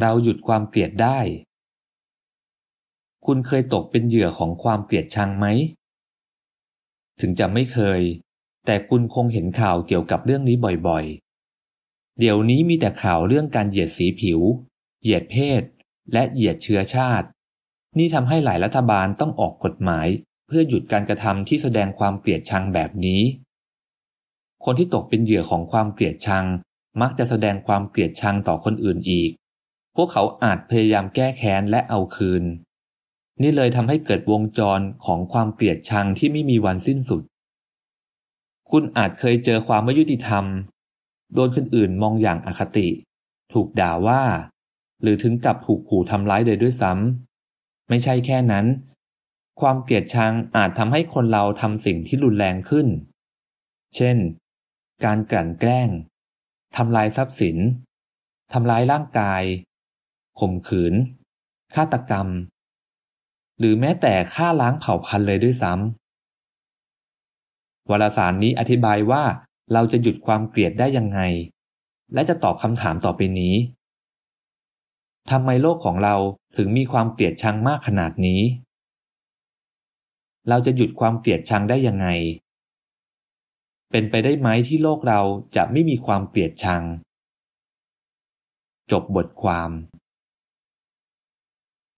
เราหยุดความเกลียดได้ คุณเคยตกเป็นเหยื่อของความเกลียดชังไหม ถึงจะไม่เคย แต่คุณคงเห็นข่าวเกี่ยวกับเรื่องนี้บ่อยๆ เดี๋ยวนี้มีแต่ข่าวเรื่องการเหยียดสีผิว เหยียดเพศ และเหยียดเชื้อชาติ นี่ทำให้หลายรัฐบาลต้องออกกฎหมาย เพื่อหยุดการกระทำที่แสดงความเกลียดชังแบบนี้ คนที่ตกเป็นเหยื่อของความเกลียดชังมักจะแสดงความเกลียดชังต่อคนอื่นอีก พวกเขาอาจพยายามแก้แค้นและเอาคืน นี่เลยทำให้เกิดวงจรของความเกลียดชังที่ไม่มีวันสิ้นสุด คุณอาจเคยเจอความไม่ยุติธรรม โดนคนอื่นมองอย่างอคติ ถูกด่าว่า หรือถึงกับถูกขู่ทำร้ายเลยด้วยซ้ำไม่ใช่แค่นั้น ความเกลียดชังอาจทำให้คนเราทำสิ่งที่รุนแรงขึ้น เช่น การกลั่นแกล้งทำลายทรัพย์สินทำร้ายร่างกาย ข่มขืน ฆาตกรรม หรือแม้แต่ฆ่าล้างเผ่าพันธุ์เลยด้วยซ้ำวารสารนี้อธิบายว่าเราจะหยุดความเกลียดได้ยังไง และจะตอบคำถามต่อไปนี้ทำไมโลกของเราถึงมีความเกลียดชังมากขนาดนี้ เราจะหยุดความเกลียดชังได้ยังไง เป็นไปได้ไหมที่โลกเราจะไม่มีความเกลียดชัง จบบทความ